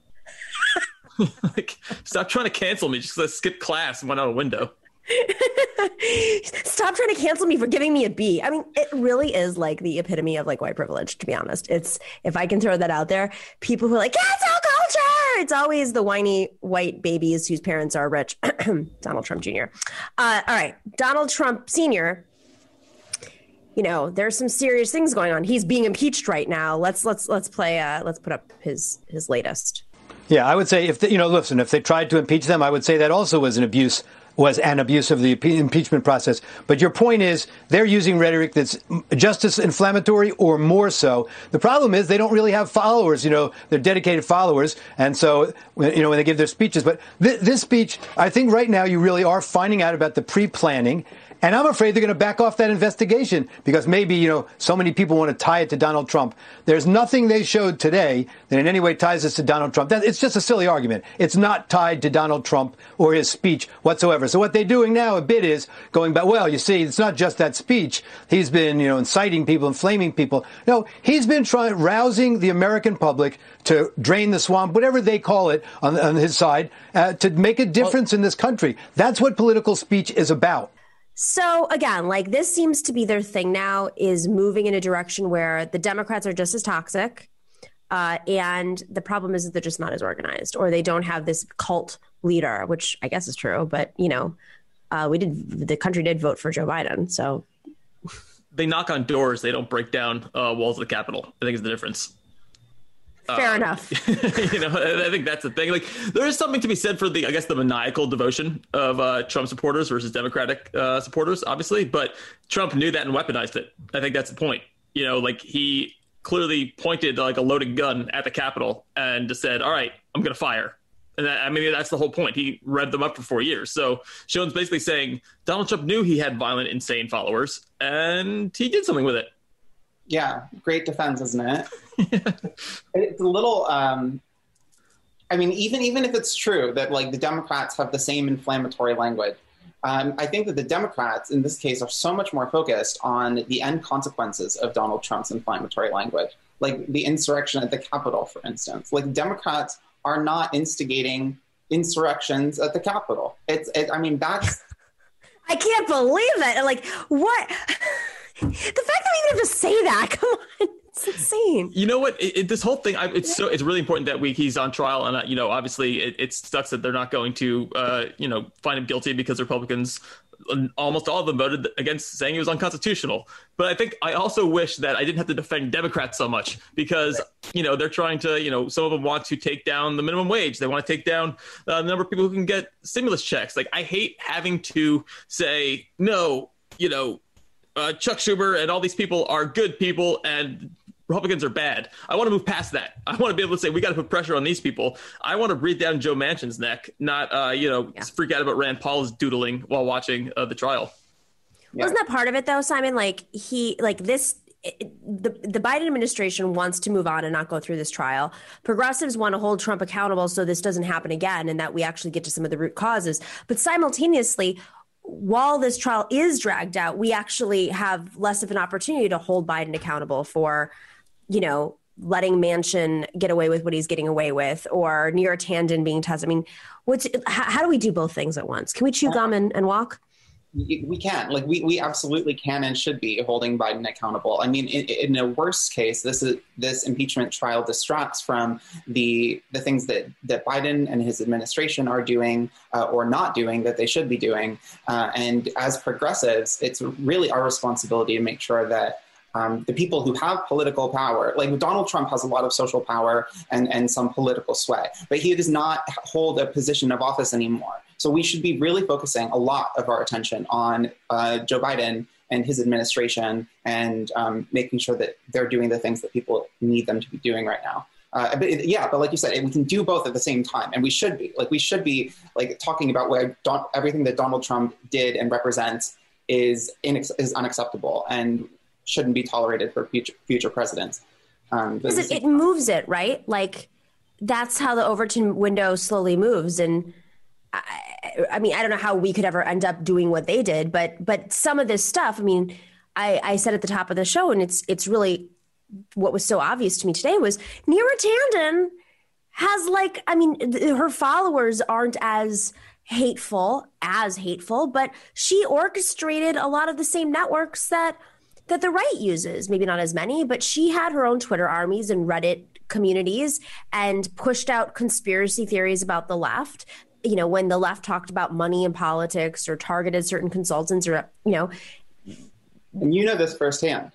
like, stop trying to cancel me just because I skipped class and went out a window. Stop trying to cancel me for giving me a B. I mean, it really is like the epitome of like white privilege, to be honest. It's if I can throw that out there, people who are like, cancel culture. It's always the whiny white babies whose parents are rich. Donald Trump Jr. Uh, all right. Donald Trump Sr. You know, there's some serious things going on. He's being impeached right now. Let's let's let's play uh let's put up his his latest. Yeah, I would say if they, you know, listen, if they tried to impeach them, I would say that also was an abuse was an abuse of the impeachment process. But your point is they're using rhetoric that's just as inflammatory or more so. The problem is they don't really have followers, you know, they're dedicated followers. And so, you know, when they give their speeches, but th- this speech, I think right now you really are finding out about the pre-planning. And I'm afraid they're going to back off that investigation because maybe, you know, so many people want to tie it to Donald Trump. There's nothing they showed today that in any way ties this to Donald Trump. That, it's just a silly argument. It's not tied to Donald Trump or his speech whatsoever. So what they're doing now a bit is going back, well, you see, it's not just that speech. He's been, you know, inciting people, inflaming people. No, he's been trying, rousing the American public to drain the swamp, whatever they call it on, on his side, uh, to make a difference in this country. That's what political speech is about. So again, like this seems to be their thing now is moving in a direction where the Democrats are just as toxic. Uh, and the problem is that they're just not as organized or they don't have this cult leader, which I guess is true. But, you know, uh, we did, the country did vote for Joe Biden. So They knock on doors. They don't break down uh, walls of the Capitol. I think is the difference. Fair enough. you know, I I think that's the thing. Like, there is something to be said for the, I guess, the maniacal devotion of uh, Trump supporters versus Democratic uh, supporters, obviously. But Trump knew that and weaponized it. I think that's the point. You know, like he clearly pointed like a loaded gun at the Capitol and just said, "All right, I'm going to fire." And that, I mean, that's the whole point. He read them up for four years. So Schoen's basically saying Donald Trump knew he had violent, insane followers, and he did something with it. Yeah, great defense, isn't it? it's a little. Um, I mean, even even if it's true that like the Democrats have the same inflammatory language, um, I think that the Democrats in this case are so much more focused on the end consequences of Donald Trump's inflammatory language, like the insurrection at the Capitol, for instance. Like Democrats are not instigating insurrections at the Capitol. It's, it, I mean, that's. I can't believe it. Like, what? the fact that we even have to say that, come on. It's insane. You know what? It, it, this whole thing, I, it's so it's really important that we he's on trial, and uh, you know, obviously, it, it sucks that they're not going to, uh, you know, find him guilty because Republicans, almost all of them voted against saying he was unconstitutional. But I think I also wish that I didn't have to defend Democrats so much because you know they're trying to, you know, some of them want to take down the minimum wage. They want to take down uh, the number of people who can get stimulus checks. Like I hate having to say no, you know. Uh, Chuck Schumer and all these people are good people, and Republicans are bad. I want to move past that. I want to be able to say we got to put pressure on these people. I want to breathe down Joe Manchin's neck, not uh, you know yeah. freak out about Rand Paul's doodling while watching uh, the trial. Yeah. Wasn't that part of it though, Simon? Like he like this. the the Biden administration wants to move on and not go through this trial. Progressives want to hold Trump accountable so this doesn't happen again, and that we actually get to some of the root causes. But simultaneously, while this trial is dragged out, we actually have less of an opportunity to hold Biden accountable for you know, letting Manchin get away with what he's getting away with, or Neera Tanden being tested. I mean, what's how, how, do we do both things at once? Can we chew gum and, and walk? We can, like we, we absolutely can and should be holding Biden accountable. I mean, in, in a worst case, this is this impeachment trial distracts from the the things that that Biden and his administration are doing uh, or not doing that they should be doing. Uh, and as progressives, it's really our responsibility to make sure that um, the people who have political power, like Donald Trump has a lot of social power and, and some political sway, but he does not hold a position of office anymore. So we should be really focusing a lot of our attention on uh, Joe Biden and his administration and um, making sure that they're doing the things that people need them to be doing right now. Uh, but yeah, but like you said, we can do both at the same time, and we should be like we should be like talking about where Don- everything that Donald Trump did and represents is inex- is unacceptable, and shouldn't be tolerated for future future presidents. Um, because it, it moves it right, like that's how the Overton window slowly moves, and I, I, mean, I don't know how we could ever end up doing what they did, but but some of this stuff, I mean, I, I said at the top of the show, and it's it's really what was so obvious to me today was Neera Tanden has like, I mean, th- her followers aren't as hateful as hateful, but she orchestrated a lot of the same networks that that the right uses. Maybe not as many, but she had her own Twitter armies and Reddit communities and pushed out conspiracy theories about the left. You know, when the left talked about money in politics or targeted certain consultants or, you know. And you know this firsthand.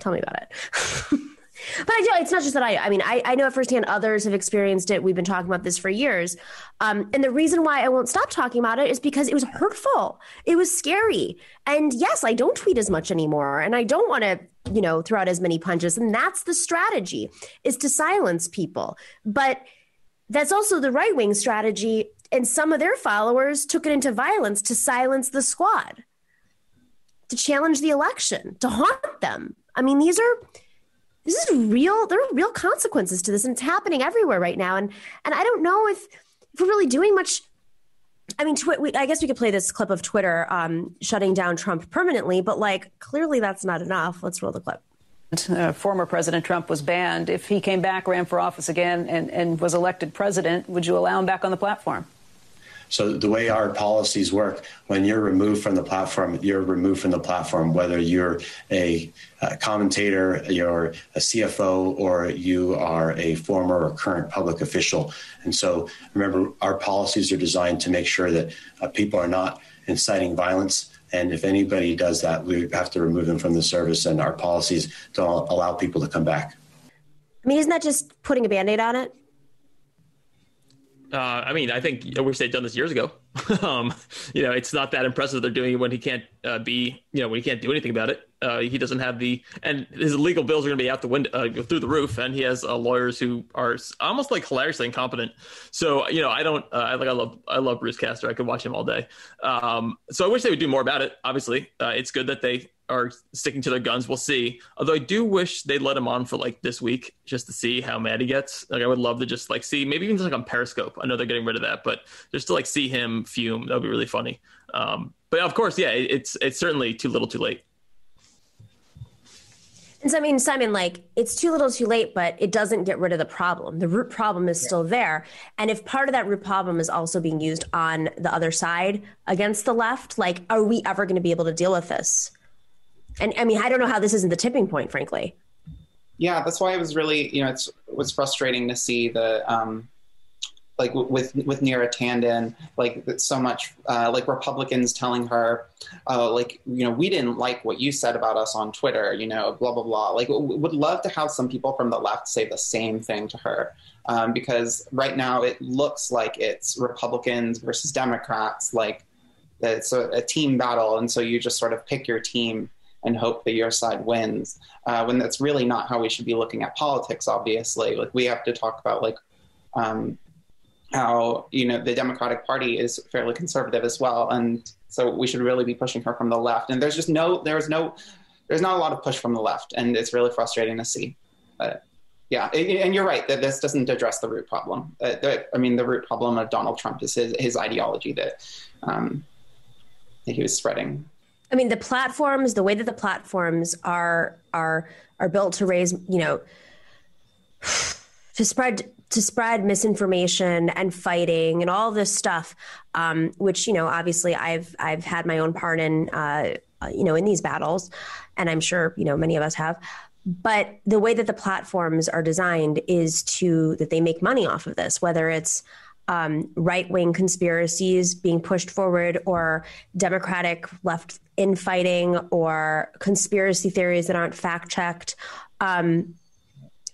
Tell me about it. But I do. It's not just that I. I mean, I, I know it firsthand. Others have experienced it. We've been talking about this for years. Um, and the reason why I won't stop talking about it is because it was hurtful. It was scary. And yes, I don't tweet as much anymore, and I don't want to, you know, throw out as many punches. And that's the strategy: is to silence people. But that's also the right wing strategy. And some of their followers took it into violence to silence the squad, to challenge the election, to haunt them. I mean, these are this is real there are real consequences to this and it's happening everywhere right now and and i don't know if, if we're really doing much i mean twi- we, i guess we could play this clip of twitter um, shutting down trump permanently but like clearly that's not enough let's roll the clip uh, former President Trump was banned. If he came back, ran for office again, and, and was elected president, would you allow him back on the platform? So the way our policies work, when you're removed from the platform, you're removed from the platform, whether you're a, a commentator, you're a CFO, or you are a former or current public official. And so remember, our policies are designed to make sure that uh, people are not inciting violence. And if anybody does that, we have to remove them from the service, and our policies don't allow people to come back. I mean, isn't that just putting a band aid on it? Uh, I mean, I think I wish they'd done this years ago. um, you know, it's not that impressive they're doing it when he can't uh, be, you know, when he can't do anything about it. Uh, he doesn't have the, and his legal bills are going to be out the window, uh, through the roof, and he has uh, lawyers who are almost like hilariously incompetent. So, you know, I don't, uh, I like, I love, I love Bruce Castor. I could watch him all day. Um, so I wish they would do more about it. Obviously, it's good that they are sticking to their guns. We'll see. Although I do wish they'd let him on for like this week just to see how mad he gets. Like I would love to just like see maybe even just like on Periscope. I know they're getting rid of that, but just to like see him fume, that would be really funny. Um, but of course, yeah, it's it's certainly too little, too late. I mean, Simon, like it's too little too late, but it doesn't get rid of the problem. The root problem is still there. And if part of that root problem is also being used on the other side against the left, like, are we ever going to be able to deal with this? And I mean, I don't know how this isn't the tipping point, frankly. Yeah, that's why it was really, you know, it's, it was frustrating to see the, um, like with with Neera Tanden, like so much, uh, like Republicans telling her, uh, like you know, we didn't like what you said about us on Twitter, you know, blah blah blah. Like, would love to have some people from the left say the same thing to her, um, because right now it looks like it's Republicans versus Democrats, like it's a, a, team battle, and so you just sort of pick your team and hope that your side wins. Uh, when that's really not how we should be looking at politics. Obviously, like we have to talk about like. Um, how you know the Democratic Party is fairly conservative as well, and so we should really be pushing her from the left. And there's just no, there's no, there's not a lot of push from the left, and it's really frustrating to see. But yeah, and you're right that this doesn't address the root problem. Uh, the, I mean, the root problem of Donald Trump is his, his ideology that um, that he was spreading. I mean, the platforms, the way that the platforms are are are built to raise, you know, to spread to spread misinformation and fighting and all this stuff, um, which you know, obviously, I've I've had my own part in, uh, you know, in these battles, and I'm sure you know many of us have. But the way that the platforms are designed is to that they make money off of this, whether it's um, right wing conspiracies being pushed forward, or Democratic left infighting, or conspiracy theories that aren't fact checked. Um,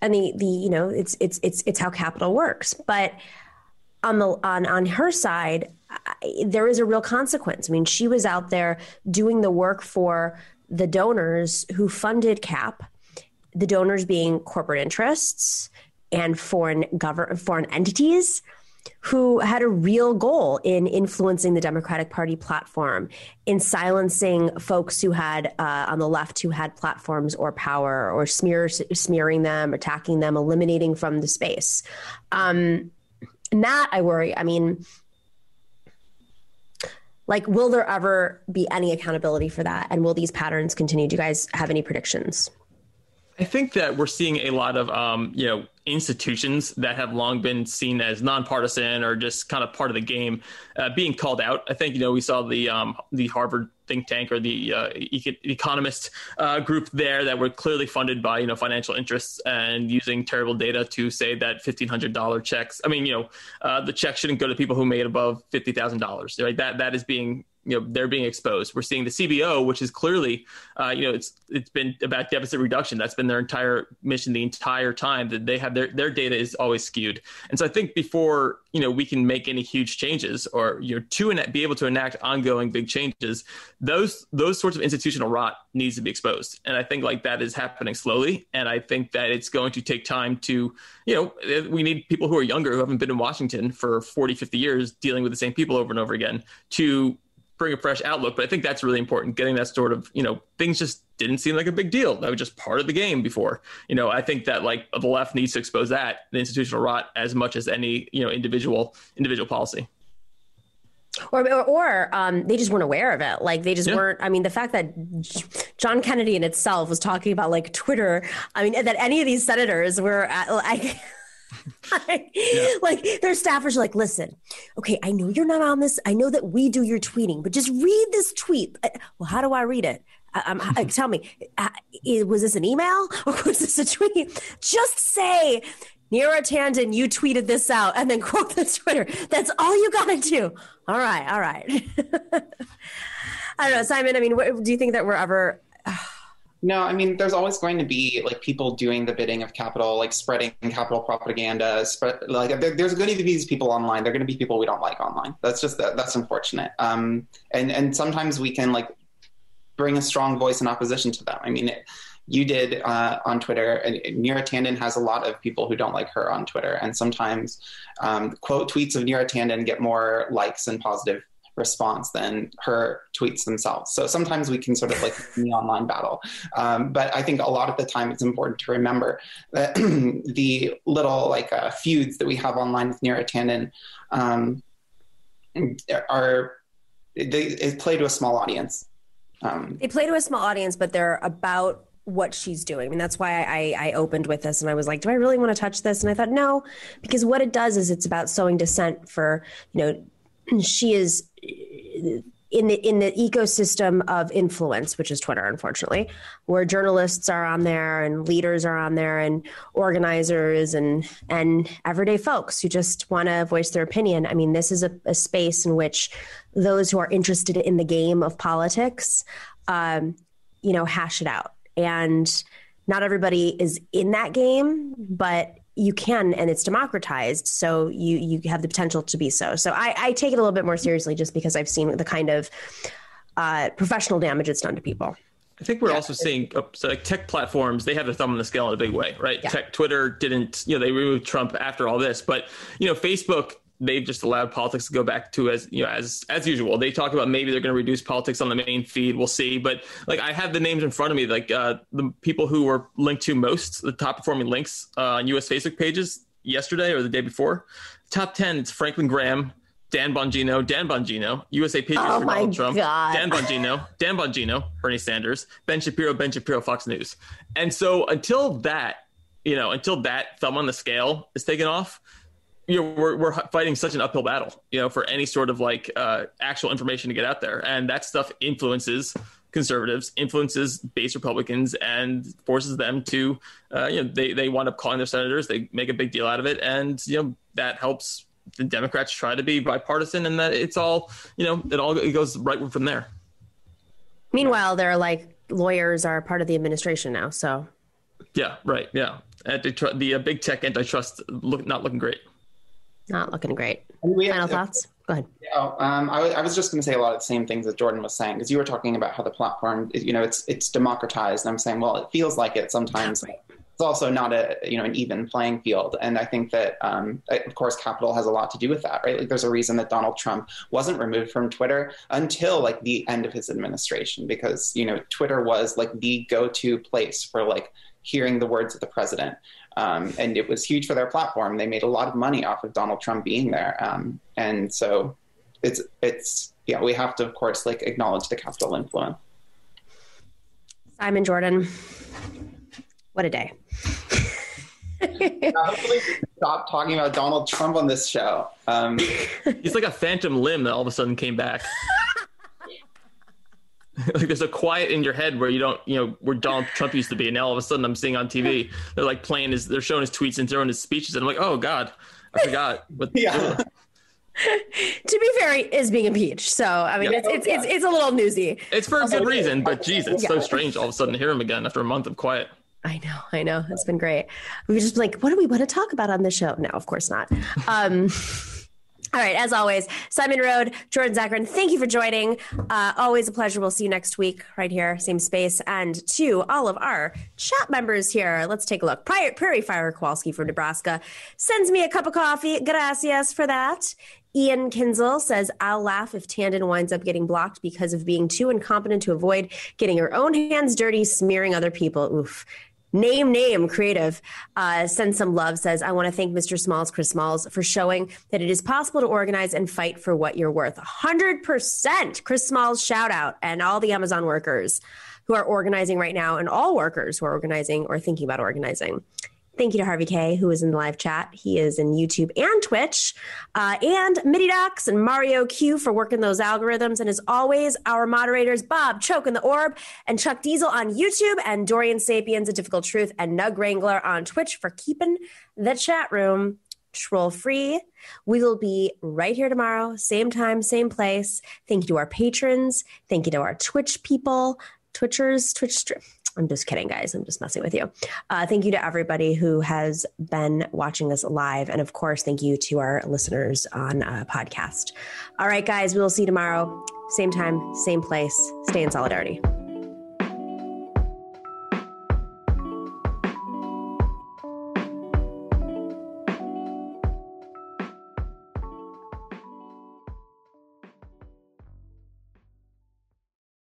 and the the you know it's it's it's it's how capital works. But on the on on her side I, there is a real consequence. I mean she was out there doing the work for the donors who funded cap the donors being corporate interests and foreign government foreign entities who had a real goal in influencing the Democratic Party platform, in silencing folks who had uh, on the left who had platforms or power, or smear, smearing them, attacking them, eliminating from the space. Um, and that I worry. I mean, like, will there ever be any accountability for that? And will these patterns continue? Do you guys have any predictions? I think that we're seeing a lot of, um, you know, institutions that have long been seen as nonpartisan or just kind of part of the game uh, being called out. I think, you know, we saw the um, the Harvard think tank or the uh, economist uh, group there that were clearly funded by, you know, financial interests and using terrible data to say that $1,500 checks. I mean, you know, uh, the check shouldn't go to people who made above $50,000, right? That, that is being you know they're being exposed. We're seeing the CBO, which is clearly, uh, you know, it's it's been about deficit reduction. That's been their entire mission the entire time. That they have their their data is always skewed. And so I think before you know we can make any huge changes or you know to enact, be able to enact ongoing big changes, those those sorts of institutional rot needs to be exposed. And I think like that is happening slowly. And I think that it's going to take time to you know we need people who are younger who haven't been in Washington for 40, 50 years dealing with the same people over and over again to bring a fresh outlook. But I think that's really important. Getting that sort of, you know, things just didn't seem like a big deal. That was just part of the game before. You know, I think that like the left needs to expose that, the institutional rot, as much as any, you know, individual individual policy. Or, or, or um, they just weren't aware of it. Like they just yeah. weren't. I mean, the fact that John Kennedy in itself was talking about like Twitter. I mean, that any of these senators were at, like. like, yeah. like their staffers are like, listen, okay, I know you're not on this. I know that we do your tweeting, but just read this tweet. Well, how do I read it? Um, tell me, was this an email or was this a tweet? Just say, Neera Tanden, you tweeted this out, and then quote the Twitter. That's all you got to do. All right, all right. I don't know, Simon. I mean, what, do you think that we're ever? No, I mean, there's always going to be like people doing the bidding of capital, like spreading capital propaganda. Spread, like there, there's going to be these people online. They're going to be people we don't like online. That's just that's unfortunate. Um, and and sometimes we can like bring a strong voice in opposition to them. I mean, it, you did uh, on Twitter, and Neera has a lot of people who don't like her on Twitter, and sometimes um, quote tweets of Neera Tanden get more likes and positive response than her tweets themselves. So sometimes we can sort of like the online battle. Um, but I think a lot of the time it's important to remember that the little like uh, feuds that we have online with Neera Tanden um, are they, they play to a small audience. Um, they play to a small audience, but they're about what she's doing. I mean, that's why I, I opened with this and I was like, do I really want to touch this? And I thought, no, because what it does is it's about sowing dissent for, you know, she is in the in the ecosystem of influence, which is Twitter, unfortunately, where journalists are on there and leaders are on there and organizers and and everyday folks who just want to voice their opinion. I mean, this is a, a, space in which those who are interested in the game of politics, um, you know, hash it out. And not everybody is in that game, but you can and it's democratized so you you have the potential to be so so i, I take it a little bit more seriously just because i've seen the kind of uh, professional damage it's done to people I think we're yeah. also seeing uh, so like tech platforms. They have their thumb on the scale in a big way, right? Yeah. Tech, Twitter didn't, you know, they removed Trump after all this, but you know, Facebook they've just allowed politics to go back to as you know as as usual. They talk about maybe they're going to reduce politics on the main feed. We'll see, but like I have the names in front of me, like uh, the people who were linked to most, the top performing links uh, on U.S. Facebook pages yesterday or the day before. Top ten, it's Franklin Graham, Dan Bongino, Dan Bongino, USA Patriots oh for Donald Trump, God. Dan Bongino, Dan Bongino, Bernie Sanders, Ben Shapiro, Ben Shapiro, Fox News. And so until that, you know, until that thumb on the scale is taken off, you know we're, we're fighting such an uphill battle you know for any sort of like uh, actual information to get out there. And that stuff influences conservatives influences base republicans and forces them to uh, you know they, they wind up calling their senators they make a big deal out of it. And you know that helps the democrats try to be bipartisan and that it's all you know it all it goes right from there. Meanwhile they're like lawyers are part of the administration now so. Yeah right yeah. Antitr- the uh, big tech antitrust look not looking great not looking great. Final thoughts? Go ahead. Yeah, um, I, w- I was just going to say a lot of the same things that Jordan was saying because you were talking about how the platform, you know, it's it's democratized. And I'm saying, well, it feels like it sometimes. Right. It's also not a you know an even playing field, and I think that um, of course capital has a lot to do with that, right? Like there's a reason that Donald Trump wasn't removed from Twitter until like the end of his administration because you know Twitter was like the go-to place for like hearing the words of the president. Um, and it was huge for their platform. They made a lot of money off of Donald Trump being there. Um, and so it's, it's, yeah, we have to, of course, like acknowledge the capital influence. Simon Jordan, what a day. stop talking about Donald Trump on this show. Um, He's like a phantom limb that all of a sudden came back. like there's a quiet in your head where you don't, you know, where Donald Trump used to be, and now all of a sudden I'm seeing on TV they're like playing his, they're showing his tweets and throwing his speeches, and I'm like, oh god, I forgot. What, yeah. to be fair, he is being impeached. So I mean, yeah. it's, it's, it's it's a little newsy. It's for a good reason, but geez, it's yeah. so strange all of a sudden to hear him again after a month of quiet. I know, I know. It's been great. We were just like, what do we want to talk about on the show? No, of course not. Um, All right, as always, Simon Narode, Jordan Zakarin, thank you for joining. Uh, always a pleasure. We'll see you next week right here, same space. And to all of our chat members here, let's take a look. Prairie Fire Kowalski from Nebraska sends me a cup of coffee. Gracias for that. Ian Kinzel says, I'll laugh if Tanden winds up getting blocked because of being too incompetent to avoid getting her own hands dirty, smearing other people. Oof. Name, name, creative. Uh, send some love says, I want to thank Mr. Smalls, Chris Smalls, for showing that it is possible to organize and fight for what you're worth. 100%. Chris Smalls, shout out, and all the Amazon workers who are organizing right now, and all workers who are organizing or thinking about organizing. Thank you to Harvey K, who is in the live chat. He is in YouTube and Twitch, uh, and Docs and Mario Q for working those algorithms. And as always, our moderators, Bob Choke in the Orb and Chuck Diesel on YouTube, and Dorian Sapiens, A Difficult Truth, and Nug Wrangler on Twitch for keeping the chat room troll free. We will be right here tomorrow, same time, same place. Thank you to our patrons. Thank you to our Twitch people, Twitchers, Twitch. I'm just kidding, guys. I'm just messing with you. Uh, thank you to everybody who has been watching us live. And of course, thank you to our listeners on uh, podcast. All right, guys, we will see you tomorrow. Same time, same place. Stay in solidarity.